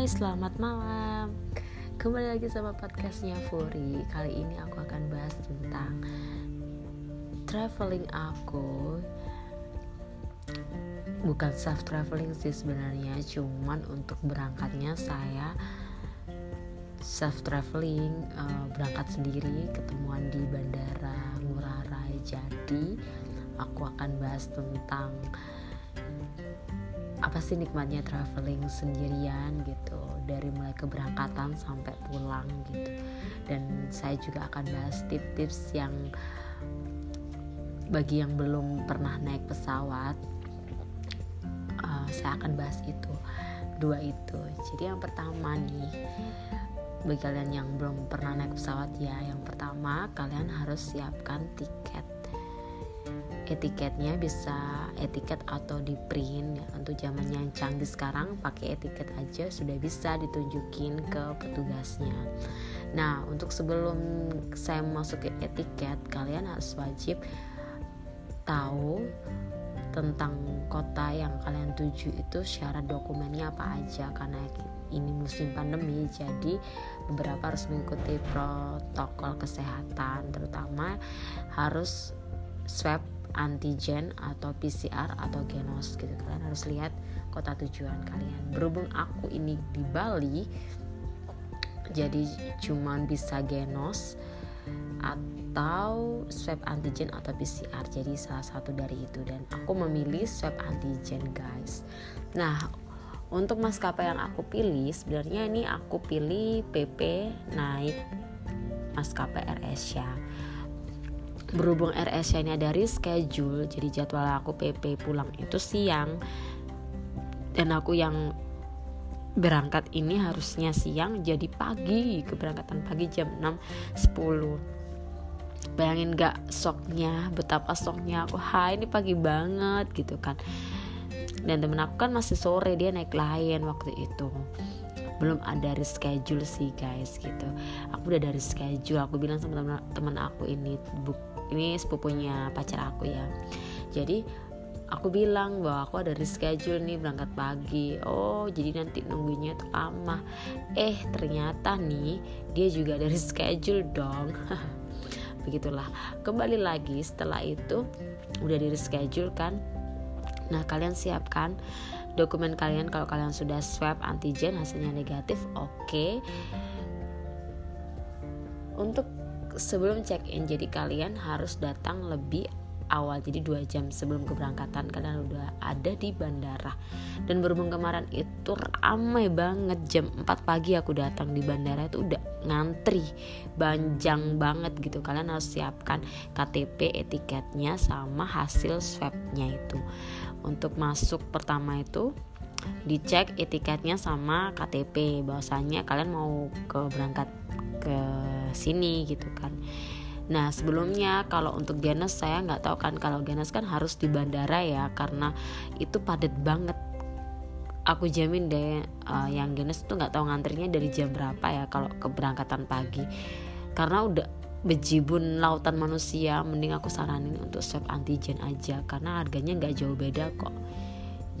guys, selamat malam. Kembali lagi sama podcastnya Furi. Kali ini aku akan bahas tentang Traveling aku. Bukan self traveling sih sebenarnya Cuman untuk berangkatnya saya Self traveling uh, Berangkat sendiri Ketemuan di bandara Ngurah Rai. Jadi Aku akan bahas tentang apa sih nikmatnya traveling sendirian gitu? Dari mulai keberangkatan sampai pulang gitu. Dan saya juga akan bahas tips-tips yang bagi yang belum pernah naik pesawat uh, saya akan bahas itu. Dua itu. Jadi yang pertama nih bagi kalian yang belum pernah naik pesawat ya yang pertama kalian harus siapkan tiket etiketnya bisa etiket atau di print ya. untuk zaman yang canggih sekarang pakai etiket aja sudah bisa ditunjukin ke petugasnya nah untuk sebelum saya masuk ke etiket kalian harus wajib tahu tentang kota yang kalian tuju itu syarat dokumennya apa aja karena ini musim pandemi jadi beberapa harus mengikuti protokol kesehatan terutama harus swab antigen atau PCR atau genos gitu. Kalian harus lihat kota tujuan kalian. Berhubung aku ini di Bali jadi cuman bisa genos atau swab antigen atau PCR jadi salah satu dari itu. Dan aku memilih swab antigen guys. Nah untuk maskapai yang aku pilih sebenarnya ini aku pilih PP naik maskapai AirAsia berhubung RS ini ada reschedule jadi jadwal aku PP pulang itu siang. Dan aku yang berangkat ini harusnya siang jadi pagi keberangkatan pagi jam 6 10 bayangin gak soknya betapa soknya aku hai ini pagi banget gitu kan. Dan temen aku kan masih sore dia naik lain waktu itu. Belum ada reschedule sih guys gitu. Aku udah dari schedule aku bilang sama teman aku ini buk ini sepupunya pacar aku ya. Jadi aku bilang bahwa aku ada reschedule nih berangkat pagi. Oh jadi nanti nunggunya tuh lama. Eh ternyata nih dia juga ada reschedule dong. Begitulah. Kembali lagi setelah itu udah di reschedule kan. Nah kalian siapkan dokumen kalian kalau kalian sudah swab antigen hasilnya negatif oke. Okay. untuk sebelum check in jadi kalian harus datang lebih awal jadi dua jam sebelum keberangkatan. Kalian udah ada di bandara. Dan berhubung kemarin itu ramai banget jam 4 pagi aku datang di bandara itu udah ngantri panjang banget gitu. Kalian harus siapkan KTP etiketnya sama hasil swabnya itu. Untuk masuk pertama itu dicek etiketnya sama KTP bahwasanya kalian mau ke berangkat ke sini gitu kan Nah sebelumnya kalau untuk Genes saya nggak tahu kan kalau Genes kan harus di bandara ya karena itu padat banget. Aku jamin deh uh, yang Genes tuh nggak tahu ngantrinya dari jam berapa ya kalau keberangkatan pagi. Karena udah bejibun lautan manusia, mending aku saranin untuk swab antigen aja karena harganya nggak jauh beda kok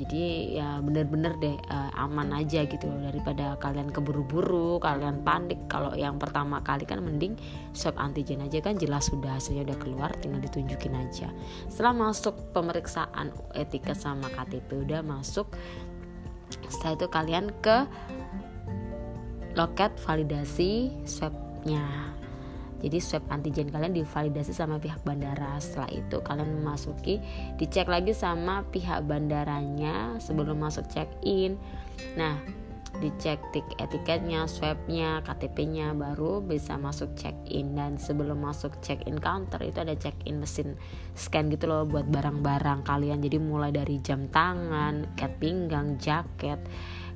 jadi ya bener-bener deh uh, aman aja gitu daripada kalian keburu-buru kalian panik. Kalau yang pertama kali kan mending swab antigen aja kan jelas sudah hasilnya udah keluar tinggal ditunjukin aja. Setelah masuk pemeriksaan etika sama KTP udah masuk setelah itu kalian ke loket validasi swabnya jadi swab antigen kalian divalidasi sama pihak bandara. Setelah itu kalian memasuki, dicek lagi sama pihak bandaranya sebelum masuk check in. Nah, dicek tik etiketnya, swabnya, KTP-nya baru bisa masuk check in dan sebelum masuk check in counter itu ada check in mesin scan gitu loh buat barang-barang kalian jadi mulai dari jam tangan, cat pinggang, jaket,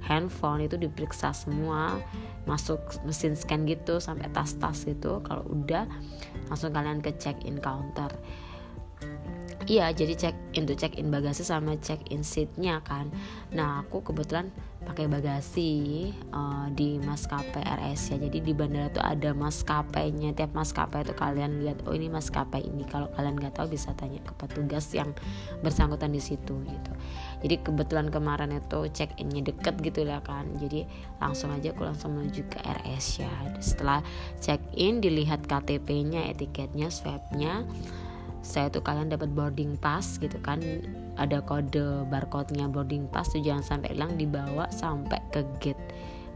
handphone itu diperiksa semua masuk mesin scan gitu sampai tas-tas gitu kalau udah langsung kalian ke check in counter Iya, jadi check in tuh check in bagasi sama check in seatnya kan. Nah, aku kebetulan pakai bagasi uh, di maskapai RS ya. Jadi di bandara tuh ada maskapainya. Tiap maskapai itu kalian lihat oh ini maskapai ini. Kalau kalian nggak tahu bisa tanya ke petugas yang bersangkutan di situ gitu. Jadi kebetulan kemarin itu check innya deket gitu lah kan. Jadi langsung aja aku langsung menuju ke RS ya. Setelah check in dilihat KTP-nya etiketnya swabnya saya tuh kalian dapat boarding pass gitu kan ada kode barcode-nya boarding pass tuh jangan sampai hilang dibawa sampai ke gate.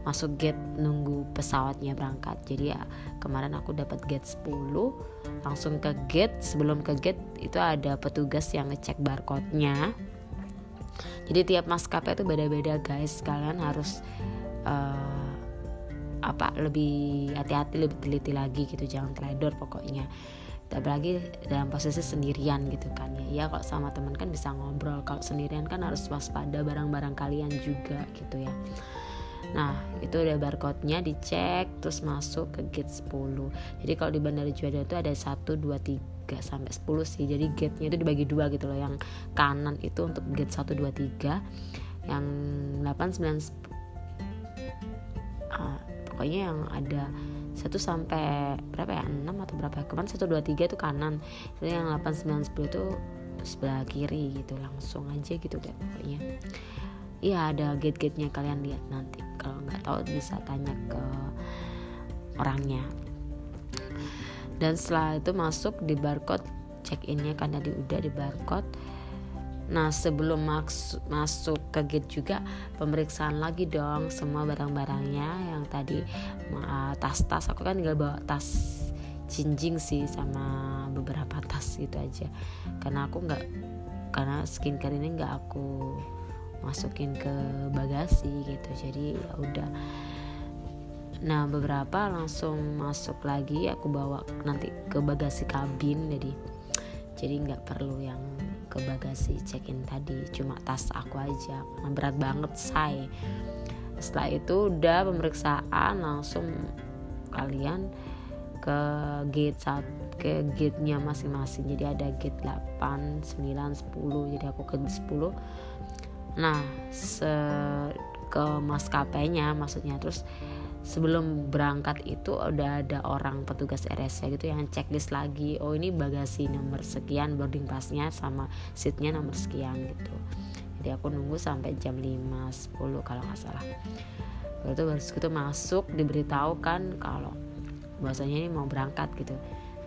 Masuk gate nunggu pesawatnya berangkat. Jadi ya kemarin aku dapat gate 10 langsung ke gate. Sebelum ke gate itu ada petugas yang ngecek barcode-nya. Jadi tiap maskapai itu beda-beda guys. Kalian harus uh, apa lebih hati-hati lebih teliti lagi gitu. Jangan teledor pokoknya apalagi dalam posisi sendirian gitu kan ya. Ya kalau sama teman kan bisa ngobrol. Kalau sendirian kan harus waspada barang-barang kalian juga gitu ya. Nah itu udah barcode-nya dicek terus masuk ke gate 10 Jadi kalau di Bandara Juanda itu ada 1, 2, 3 sampai 10 sih. Jadi gate-nya itu dibagi dua gitu loh. Yang kanan itu untuk gate 1, 2, 3 Yang 8, 9, 10 ah, Pokoknya yang ada satu sampai berapa ya? 6 atau berapa? Kemarin satu dua tiga itu kanan. Jadi yang 8 9 10 itu sebelah kiri gitu langsung aja gitu deh pokoknya. Iya ada gate-gate-nya kalian lihat nanti. Kalau nggak tahu bisa tanya ke orangnya. Dan setelah itu masuk di barcode check innya kan tadi udah di barcode Nah sebelum masuk ke gate juga pemeriksaan lagi dong semua barang-barangnya yang tadi tas-tas. Aku kan tinggal bawa tas jinjing sih sama beberapa tas gitu aja. Karena aku nggak karena skincare ini nggak aku masukin ke bagasi gitu. Jadi ya udah. Nah beberapa langsung masuk lagi aku bawa nanti ke bagasi kabin jadi jadi nggak perlu yang ke bagasi check-in tadi. Cuma tas aku aja. Karena berat banget say. Setelah itu udah pemeriksaan langsung kalian ke gate saat ke gate-nya masing-masing. Jadi ada gate 8, 9, 10 jadi aku ke 10 nah se ke maskapainya maksudnya. Terus sebelum berangkat itu udah ada orang petugas RSC gitu yang checklist lagi oh ini bagasi nomor sekian boarding passnya sama seatnya nomor sekian gitu. Jadi aku nunggu sampai jam 5 10 kalau nggak salah. Baru itu baru itu masuk diberitahu kan kalau bahwasanya ini mau berangkat gitu.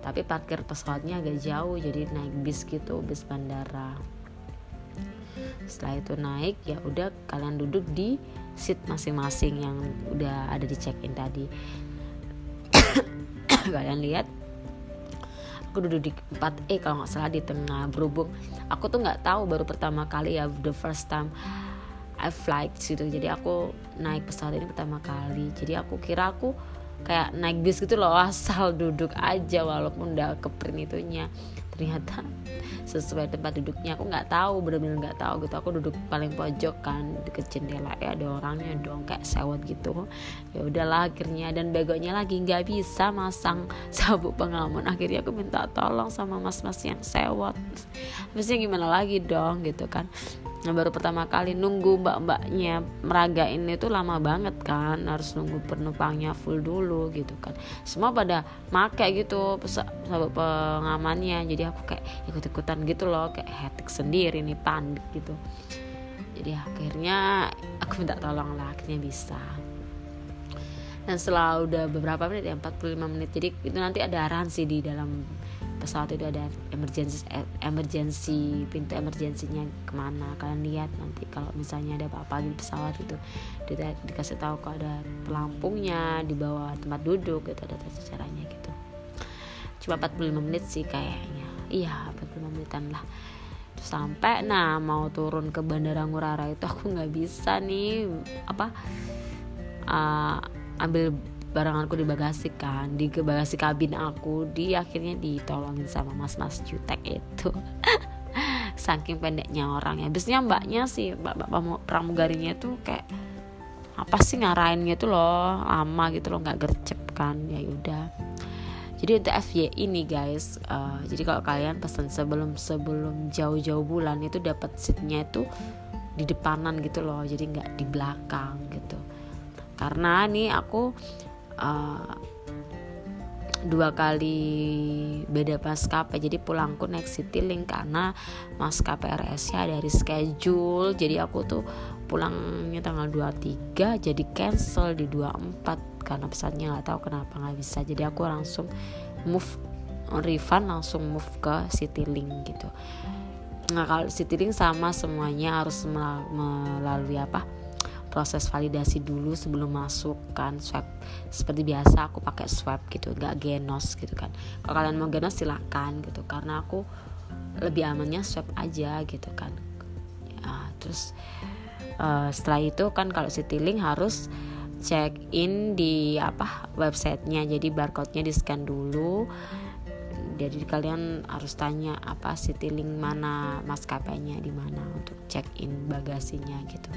Tapi parkir pesawatnya agak jauh jadi naik bis gitu bis bandara. Setelah itu naik ya udah kalian duduk di seat masing-masing yang udah ada di check in tadi. Kalian lihat aku duduk di 4E kalau nggak salah di tengah berhubung. Aku tuh nggak tahu baru pertama kali ya the first time I flight gitu jadi aku naik pesawat ini pertama kali. Jadi aku kira aku kayak naik bis gitu loh asal duduk aja walaupun udah ke print itunya ternyata sesuai tempat duduknya. Aku nggak tahu bener-bener nggak tahu gitu. Aku duduk paling pojok kan deket jendela. Ya ada orangnya dong kayak sewot gitu. Ya udahlah akhirnya. Dan begonya lagi nggak bisa masang sabuk pengaman. Akhirnya aku minta tolong sama mas-mas yang sewot. Habisnya gimana lagi dong gitu kan Nah baru pertama kali nunggu mbak-mbaknya meragain itu lama banget kan. Harus nunggu penumpangnya full dulu gitu kan. Semua pada make gitu sabuk pengamannya. Jadi aku kayak ikut-ikutan gitu loh Kayak hetik sendiri nih panik gitu. Jadi akhirnya aku minta tolong lah akhirnya bisa. Dan setelah udah beberapa menit ya 45 menit. Jadi itu nanti ada arahan sih di dalam pesawat itu ada emergency emergency pintu emergensinya ke mana kalian lihat nanti kalau misalnya ada apa-apa di pesawat itu di, dikasih tahu kalau ada pelampungnya di bawah tempat duduk gitu ada tata caranya gitu. Cuma 45 menit sih kayaknya. Iya 45 menitan lah. Sampai nah mau turun ke bandara Ngurah Rai itu aku nggak bisa nih apa uh, ambil baranganku di bagasi kan di bagasi kabin aku di akhirnya ditolongin sama mas-mas jutek itu. Saking pendeknya orang ya. Biasanya mbaknya sih mbak mbak pramugarinya tuh kayak apa sih ngarahinnya tuh loh lama gitu loh nggak gercep kan ya udah. Jadi untuk FY ini guys uh, jadi kalau kalian pesan sebelum sebelum jauh-jauh bulan itu dapat seatnya itu di depanan gitu loh jadi nggak di belakang gitu. Karena nih aku uh, dua kali beda maskapai. Jadi pulangku naik Citylink karena maskapai RS nya dari schedule. Jadi aku tuh pulangnya tanggal 23 jadi cancel di 24 karena pesawatnya nggak tahu kenapa nggak bisa. Jadi aku langsung move refund langsung move ke Citylink gitu. Nah kalau Citylink sama semuanya harus melalui apa proses validasi dulu sebelum masuk kan swab. Seperti biasa aku pakai swab gitu nggak genos gitu kan. Kalau kalian mau genos silahkan gitu karena aku lebih amannya swab aja gitu kan. Ya, terus uh, setelah itu kan kalau Citylink harus check in di apa websitenya. Jadi barcode-nya di scan dulu. Jadi kalian harus tanya apa Citylink mana maskapainya di mana untuk check in bagasinya gitu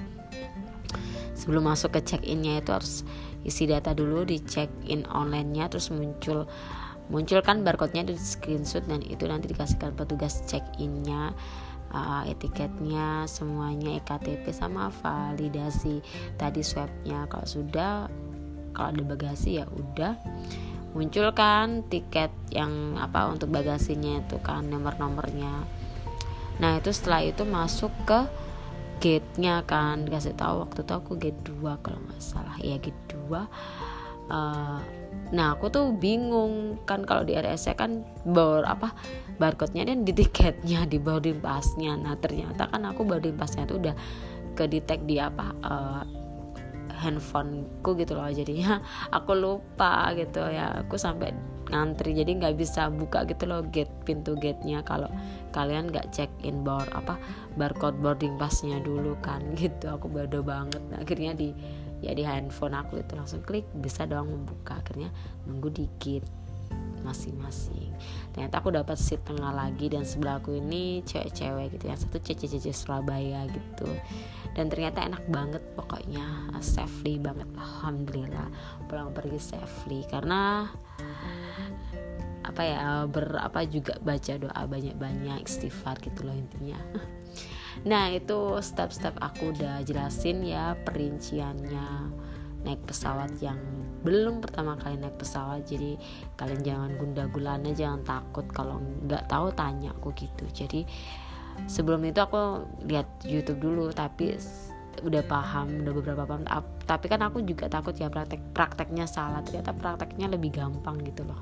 sebelum masuk ke check innya itu harus isi data dulu di check in online-nya terus muncul muncul kan barcode-nya di screenshot dan itu nanti dikasihkan petugas check innya uh, etiketnya semuanya ektp sama validasi tadi swabnya. Kalau sudah kalau ada bagasi ya udah. Muncul kan tiket yang apa untuk bagasinya itu kan nomor-nomornya. Nah itu setelah itu masuk ke gate-nya kan kasih tahu waktu itu aku gate 2 kalau nggak salah. Ya gate 2 uh, eh, nah aku tuh bingung kan kalau di RS kan bawa apa barcode-nya dan di tiketnya di boarding pass-nya. Nah ternyata kan aku boarding pass-nya tuh udah ke detect di apa uh, handphoneku gitu loh. Jadinya aku lupa gitu ya. Aku sampai ngantri. Jadi nggak bisa buka gitu loh gate pintu gate-nya kalau kalian nggak check in bar apa barcode boarding passnya dulu kan gitu. Aku bodoh banget. Nah, akhirnya di ya di handphone aku itu langsung klik bisa dong membuka akhirnya nunggu dikit masing-masing ternyata aku dapat seat tengah lagi dan sebelah aku ini cewek-cewek gitu yang satu cece-cece Surabaya gitu. Dan ternyata enak banget pokoknya. Safely banget alhamdulillah. Pulang pergi safely karena apa ya berapa juga baca doa banyak-banyak istighfar gitu loh intinya. Nah itu step-step aku udah jelasin ya perinciannya naik pesawat yang belum pertama kali naik pesawat jadi kalian jangan gunda gulana jangan takut. Kalau nggak tahu tanya aku gitu. Jadi sebelum itu aku lihat YouTube dulu tapi udah paham udah beberapa paham. Tapi kan aku juga takut ya praktek prakteknya salah. Ternyata prakteknya lebih gampang gitu loh.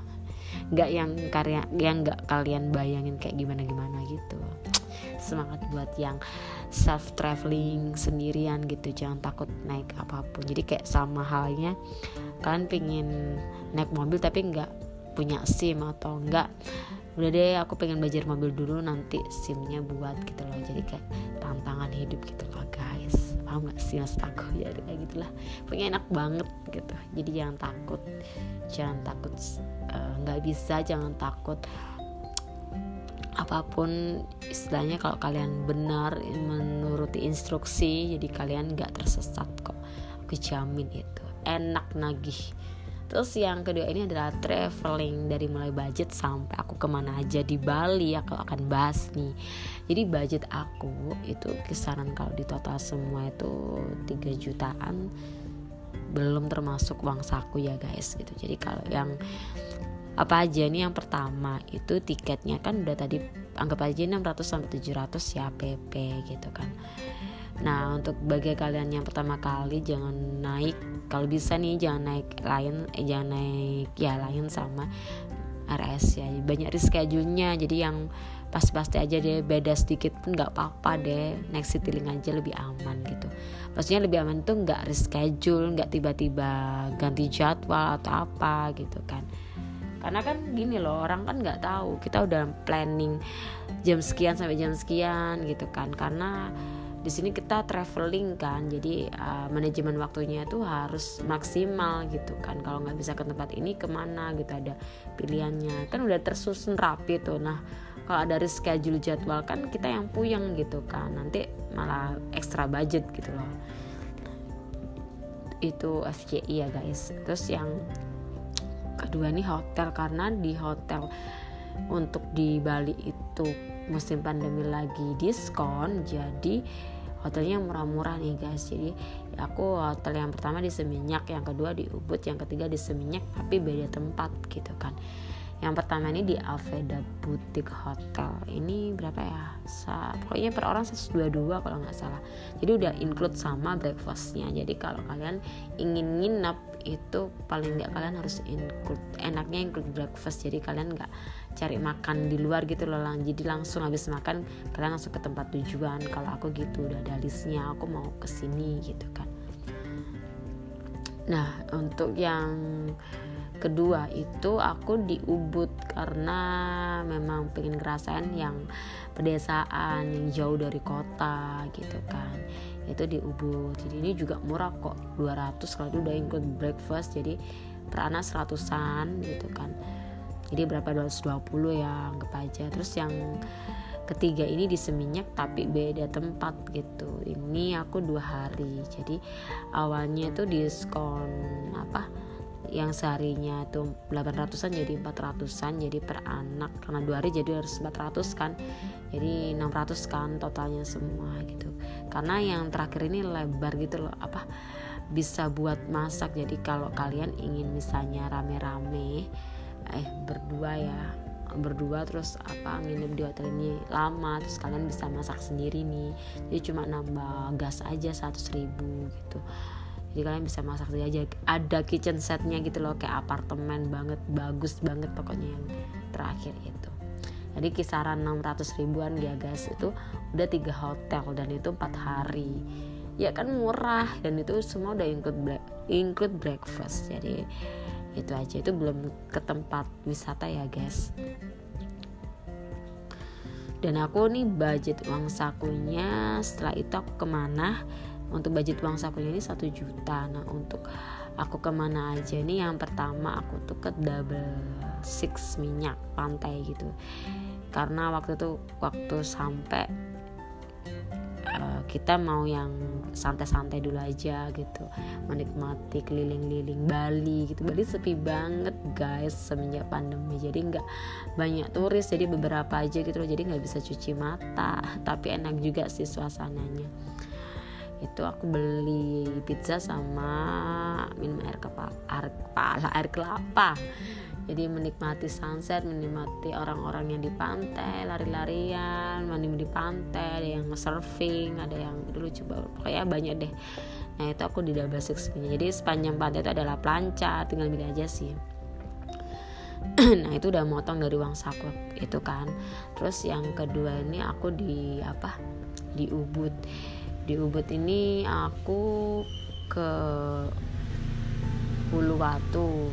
Nggak yang karya yang nggak kalian bayangin kayak gimana gimana gitu. Semangat buat yang self traveling sendirian gitu jangan takut naik apa pun. Jadi kayak sama halnya kalian pingin naik mobil tapi nggak punya sim atau enggak udah deh aku pengen belajar mobil dulu nanti simnya buat gitu loh. Jadi kayak tantangan hidup gitu loh guys. Paham gak sih mas aku? Ya kayak gitulah. Pokoknya enak banget gitu. Jadi jangan takut. Jangan takut eh, nggak uh, bisa jangan takut apa pun istilahnya kalau kalian benar menuruti instruksi jadi kalian nggak tersesat kok. Aku jamin itu enak nagih. Terus yang kedua ini adalah traveling dari mulai budget sampai aku ke mana aja di Bali aku akan bahas nih. Jadi budget aku itu kisaran kalau di total semua itu 3 jutaan belum termasuk uang saku ya guys gitu. Jadi kalau yang apa aja nih yang pertama itu tiketnya kan udah tadi anggap aja 600 sampai 700 ya PP gitu kan nah untuk bagi kalian yang pertama kali jangan naik. Kalau bisa nih jangan naik lain eh, jangan naik ya lain sama RS ya. Banyak reschedule-nya jadi yang pasti-pasti aja deh beda sedikit pun nggak apa-apa deh. Naik Citylink aja lebih aman gitu. Maksudnya lebih aman tuh nggak reschedule nggak tiba-tiba ganti jadwal atau apa gitu kan. Karena kan gini loh orang kan nggak tahu. Kita udah planning jam sekian sampai jam sekian gitu kan. Karena di sini kita traveling kan jadi uh, manajemen waktunya itu harus maksimal gitu kan. Kalau nggak bisa ke tempat ini ke mana gitu ada pilihannya. Kan udah tersusun rapi tuh. Nah kalau ada reschedule jadwal kan kita yang puyeng gitu kan. Nanti malah ekstra budget gitu loh. Itu SCI ya guys. Terus yang kedua nih hotel karena di hotel untuk di Bali itu musim pandemi lagi diskon jadi hotelnya murah-murah nih guys. Jadi aku hotel yang pertama di Seminyak yang kedua di Ubud yang ketiga di Seminyak tapi beda tempat gitu kan. Yang pertama ini di Aveda Boutique Hotel. Ini berapa ya? Sa pokoknya per orang 122 kalau nggak salah. Jadi udah include sama breakfastnya. Jadi kalau kalian ingin nginep itu paling nggak kalian harus include enaknya include breakfast. Jadi kalian nggak cari makan di luar gitu loh lang. Jadi langsung habis makan kalian langsung ke tempat tujuan. Kalau aku gitu udah ada listnya aku mau ke sini gitu kan. Nah untuk yang kedua itu aku di Ubud karena memang pengen ngerasain yang pedesaan yang jauh dari kota gitu kan. Itu di Ubud. Jadi ini juga murah kok 200 kalau itu udah include breakfast jadi per anak seratusan gitu kan jadi berapa 220 ya anggap aja. Terus yang ketiga ini di Seminyak tapi beda tempat gitu. Ini aku dua hari. Jadi awalnya itu diskon apa yang seharinya itu 800an jadi 400an jadi per anak. Karena dua hari jadi harus 400 kan. Jadi 600 kan totalnya semua gitu. Karena yang terakhir ini lebar gitu loh apa bisa buat masak. Jadi kalau kalian ingin misalnya rame-rame eh berdua ya. Berdua terus apa nginep di hotel ini lama terus kalian bisa masak sendiri nih. Jadi cuma nambah gas aja 100 ribu gitu. Jadi kalian bisa masak sendiri aja. Ada kitchen setnya gitu loh kayak apartemen banget bagus banget pokoknya yang terakhir itu jadi kisaran 600 ribuan ya guys itu udah tiga hotel dan itu empat hari. Ya kan murah dan itu semua udah include include breakfast. Jadi itu aja. Itu belum ke tempat wisata ya guys. Dan aku nih budget uang sakunya setelah itu aku ke mana? Untuk budget uang sakunya ini satu juta. Nah untuk aku ke mana aja nih? Yang pertama aku tuh ke double six minyak pantai gitu. Karena waktu itu waktu sampai uh, kita mau yang santai-santai dulu aja gitu. Menikmati keliling-liling Bali gitu. Bali sepi banget guys semenjak pandemi. Jadi nggak banyak turis jadi beberapa aja gitu loh. Jadi nggak bisa cuci mata tapi enak juga sih suasananya. Itu aku beli pizza sama minum air kepala air kepala air kelapa jadi menikmati sunset menikmati orang-orang yang di pantai lari-larian mandi di pantai ada yang surfing ada yang dulu coba pokoknya banyak deh. Nah itu aku di double six jadi sepanjang pantai itu adalah planca tinggal milih aja sih. Nah itu udah motong dari uang saku itu kan. Terus yang kedua ini aku di apa di Ubud. Di Ubud ini aku ke Uluwatu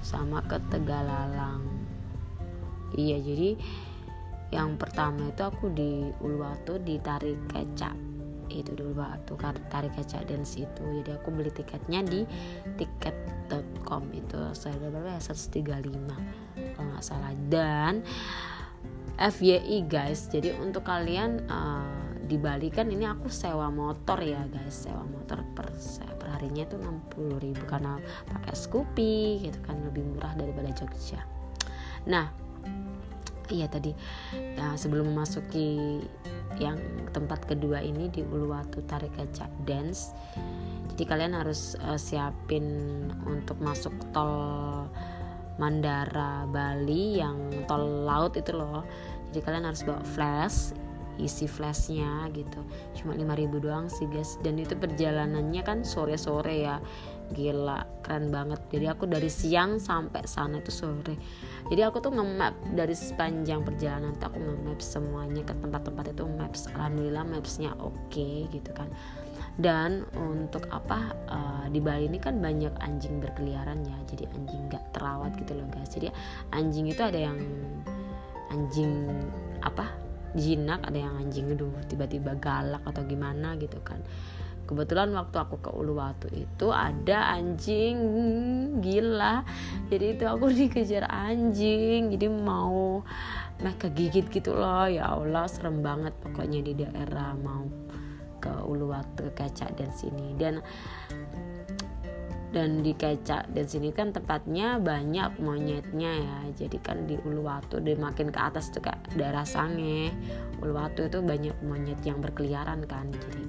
sama ke Tegalalang iya jadi yang pertama itu aku di Uluwatu di tarik kecap itu dulu waktu tarik kaca dance itu jadi aku beli tiketnya di tiket.com itu saya berapa ya? 135 kalau nggak salah. Dan FYI guys. Jadi untuk kalian uh, di Bali kan ini aku sewa motor ya guys. Sewa motor per per harinya itu 60 ribu. Karena pakai Scoopy gitu kan lebih murah daripada Jogja. Nah iya tadi. Ya, sebelum memasuki yang tempat kedua ini di Uluwatu Tarik Kaca Dance jadi kalian harus uh, siapin untuk masuk tol Mandara Bali yang tol laut itu loh. Jadi kalian harus bawa flash isi flashnya gitu. Cuma 5000 doang sih guys. Dan itu perjalanannya kan sore-sore ya. Gila keren banget. Jadi aku dari siang sampai sana itu sore. Jadi aku tuh nge-map dari sepanjang perjalanan tuh aku nge-map semuanya ke tempat-tempat itu maps. Alhamdulillah mapsnya oke okay, gitu kan. Dan untuk apa uh, di Bali ini kan banyak anjing berkeliaran ya. Jadi anjing nggak terawat gitu loh guys. Jadi anjing itu ada yang anjing apa jinak ada yang anjing aduh tiba-tiba galak atau gimana gitu kan. Kebetulan waktu aku ke Uluwatu itu ada anjing gila. Jadi itu aku dikejar anjing jadi mau nah kegigit gitu loh. Ya Allah serem banget pokoknya di daerah mau ke Uluwatu ke kaca dan sini. Dan dan di kaca dan sini kan tempatnya banyak monyetnya ya. Jadi kan di Uluwatu dan makin ke atas tuh kayak daerah Sange. Uluwatu itu banyak monyet yang berkeliaran kan. Jadi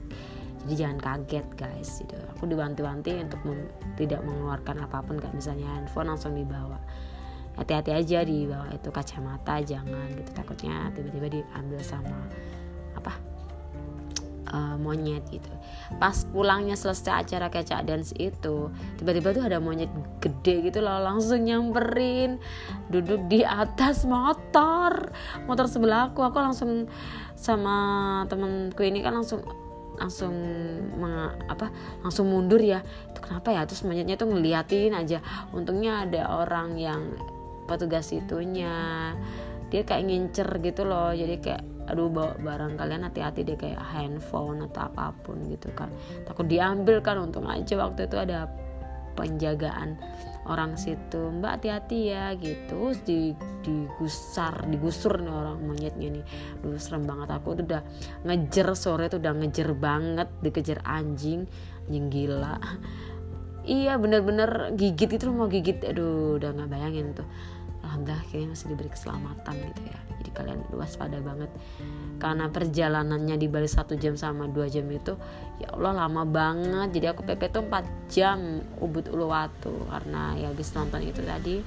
jadi jangan kaget guys gitu. Aku diwanti-wanti untuk mem, tidak mengeluarkan apa pun kayak misalnya handphone langsung dibawa. Hati-hati aja di bawah itu kacamata jangan gitu. Takutnya tiba-tiba diambil sama uh, monyet gitu. Pas pulangnya selesai acara kecak dance itu tiba-tiba tuh ada monyet gede gitu loh langsung nyamperin duduk di atas motor motor sebelah aku. Aku langsung sama temenku ini kan langsung langsung meng, apa langsung mundur ya. Itu kenapa ya? Terus monyetnya tuh ngeliatin aja. Untungnya ada orang yang petugas itunya. Dia kayak ngincer gitu loh jadi kayak aduh bawa barang kalian hati-hati deh kayak handphone atau apa pun gitu kan. Takut diambil kan untung aja waktu itu ada penjagaan orang situ. Mbak hati-hati ya gitu. Di digusar digusur nih orang monyetnya nih. Duh serem banget. Aku tuh udah ngejer sore tuh udah ngejer banget dikejar anjing anjing gila. Iya bener-bener gigit itu mau gigit aduh udah nggak bayangin tuh alhamdulillah kayaknya masih diberi keselamatan gitu ya. Jadi kalian waspada banget. Karena perjalanannya di Bali satu jam sama dua jam itu ya Allah lama banget. Jadi aku PP tuh 4 jam Ubud Uluwatu karena ya habis nonton itu tadi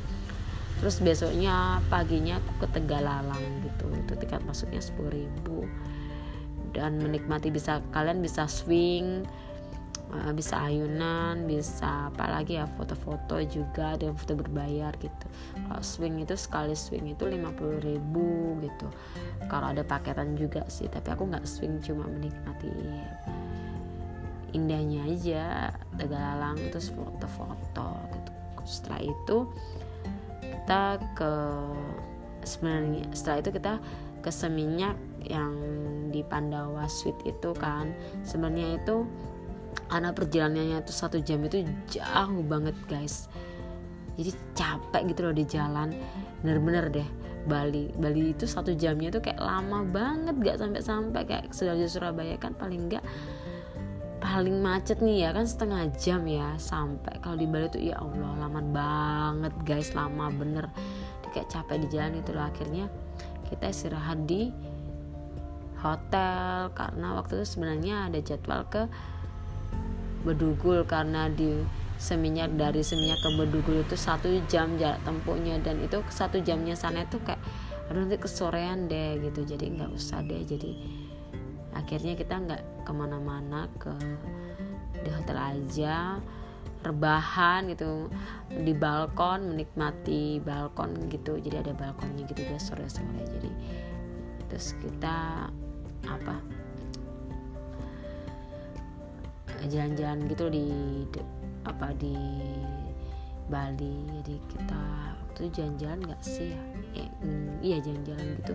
terus besoknya paginya aku ke Tegalalang gitu. Itu tiket masuknya 10 ribu. Dan menikmati bisa kalian bisa swing bisa ayunan bisa apalagi ya foto-foto juga ada yang foto berbayar gitu. Kalau swing itu sekali swing itu 50 ribu gitu. Kalau ada paketan juga sih tapi aku nggak swing cuma menikmati indahnya aja tegalalang terus foto-foto gitu. Setelah itu kita ke sebenarnya setelah itu kita ke Seminyak yang di Pandawa Suite itu kan. Sebenarnya itu karena perjalanannya itu satu jam itu jauh banget guys. Jadi capek gitu loh di jalan. Bener-bener deh Bali. Bali itu satu jamnya tuh kayak lama banget gak sampai-sampai. Kayak Surabaya Surabaya kan paling gak paling macet nih ya kan setengah jam ya sampai. Kalau di Bali tuh ya Allah lama banget guys. Lama bener. Jadi kayak capek di jalan itu loh. Akhirnya kita istirahat di hotel. Karena waktu itu sebenarnya ada jadwal ke Bedugul karena di Seminyak dari Seminyak ke Bedugul itu satu jam jarak tempuhnya dan itu satu jamnya sana itu kayak aduh nanti kesorean deh gitu. Jadi nggak usah deh. Jadi akhirnya kita nggak ke mana-mana ke di hotel aja rebahan gitu di balkon menikmati balkon gitu. Jadi ada balkonnya gitu guys sore-sore. Jadi terus kita apa jalan-jalan gitu di apa di Bali. Jadi kita waktu itu jalan-jalan nggak sih ya? Eh, mm, iya jalan-jalan gitu.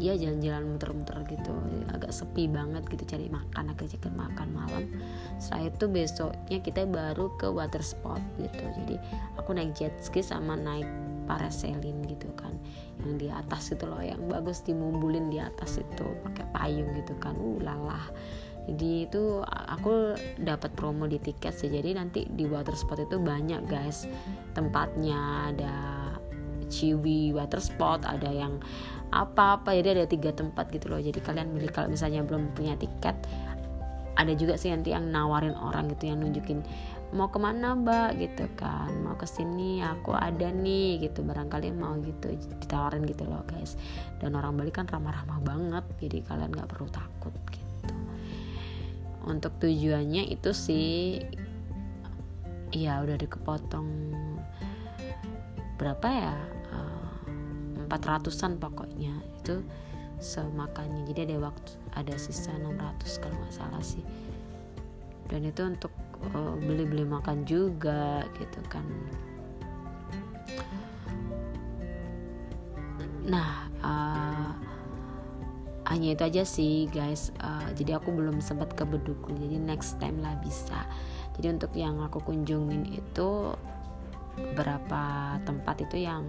Iya jalan-jalan muter-muter gitu. Agak sepi banget gitu cari makan agak cari makan malam. Setelah itu besoknya kita baru ke water spot gitu. Jadi aku naik jet ski sama naik paraselin gitu kan. Yang di atas itu loh yang bagus dimumbulin di atas itu pakai payung gitu kan. Uh lalah jadi itu aku dapat promo di tiket sih. Jadi nanti di water spot itu banyak guys. Tempatnya ada Ciwi water spot ada yang apa-apa. Jadi ada tiga tempat gitu loh. Jadi kalian milih kalau misalnya belum punya tiket ada juga sih nanti yang nawarin orang gitu yang nunjukin mau ke mana mbak? Gitu kan. Mau ke sini aku ada nih gitu. Barangkali mau gitu ditawarin gitu loh guys. Dan orang Bali kan ramah-ramah banget. Jadi kalian nggak perlu takut gitu untuk tujuannya itu sih ya udah dikepotong berapa ya? Eh, empat ratusan pokoknya. Itu semakannya jadi ada waktu ada sisa 600 kalau nggak salah sih. Dan itu untuk uh, beli-beli makan juga gitu kan. Nah uh, hanya itu aja sih guys. Uh, jadi aku belum sempat ke Bedugul. Jadi next time lah bisa. Jadi untuk yang aku kunjungin itu beberapa tempat itu yang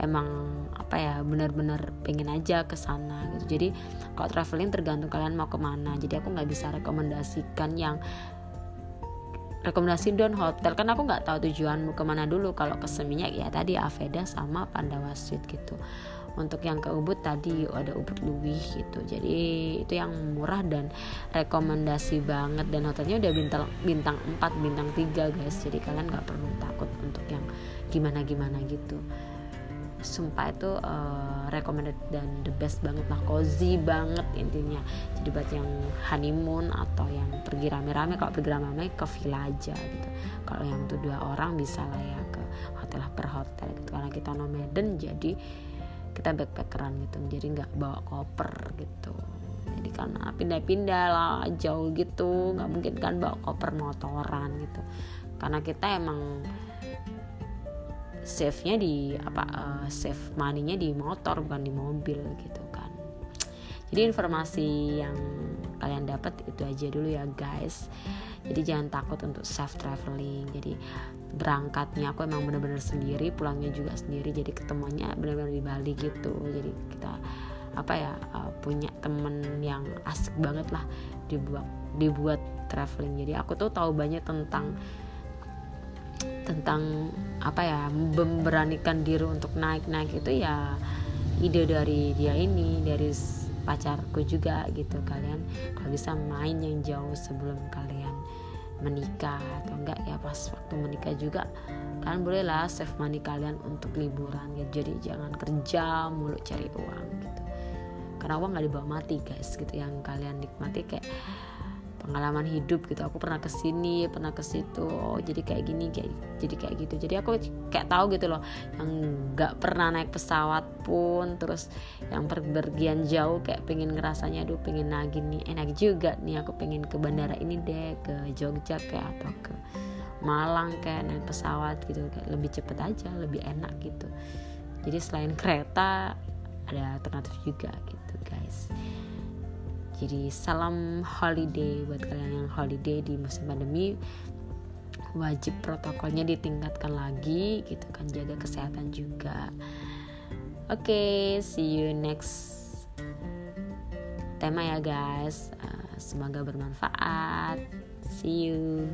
emang apa ya benar-benar pengen aja ke sana gitu. Jadi kalau traveling tergantung kalian mau ke mana. Jadi aku nggak bisa rekomendasikan yang rekomendasi don hotel. Kan aku nggak tahu tujuanmu ke mana dulu. Kalau ke Seminyak ya tadi Aveda sama Pandawa Suite gitu untuk yang ke Ubud tadi ada Ubud Luwih gitu. Jadi itu yang murah dan rekomendasi banget. Dan hotelnya udah bintang bintang 4 bintang 3 guys. Jadi kalian nggak perlu takut untuk yang gimana gimana gitu. Sumpah itu uh, recommended dan the best banget lah. Cozy banget intinya. Jadi buat yang honeymoon atau yang pergi rame-rame kalau pergi rame-rame ke villa aja gitu. Kalau yang tuh dua orang bisa lah ya ke hotel per hotel gitu. Karena kita nomaden jadi kita backpackeran gitu jadi nggak bawa koper gitu. Jadi karena pindah-pindah lah jauh gitu nggak mungkin kan bawa koper motoran gitu. Karena kita emang save nya di apa uh, save money-nya di motor bukan di mobil gitu kan. Jadi informasi yang kalian dapat itu aja dulu ya guys. Jadi jangan takut untuk self traveling jadi berangkatnya aku emang bener-bener sendiri pulangnya juga sendiri. Jadi ketemunya bener-bener di Bali gitu. Jadi kita apa ya uh, punya temen yang asik banget lah dibuat dibuat traveling. Jadi aku tuh tahu banyak tentang tentang apa ya memberanikan diri untuk naik-naik. Itu ya ide dari dia ini dari pacarku juga gitu. Kalian kalau bisa main yang jauh sebelum kalian menikah atau enggak ya pas waktu menikah juga kalian bolehlah save money kalian untuk liburan gitu. Jadi jangan kerja mulu cari uang gitu. Karena uang nggak dibawa mati guys gitu. Yang kalian nikmati kayak pengalaman hidup gitu. Aku pernah ke sini pernah ke situ. Oh jadi kayak gini kayak jadi kayak gitu. Jadi aku kayak tahu gitu loh yang nggak pernah naik pesawat pun terus yang pergian jauh kayak pengen ngerasanya aduh pengen lagi nih. Enak juga nih aku pengen ke bandara ini deh ke Jogja kayak atau ke Malang kayak naik pesawat gitu. Kayak lebih cepet aja lebih enak gitu. Jadi selain kereta ada alternatif juga gitu guys jadi salam holiday buat kalian yang holiday di musim pandemi. Wajib protokolnya ditingkatkan lagi gitu kan jaga kesehatan juga. Oke okay, see you next tema ya guys. Uh, semoga bermanfaat. See you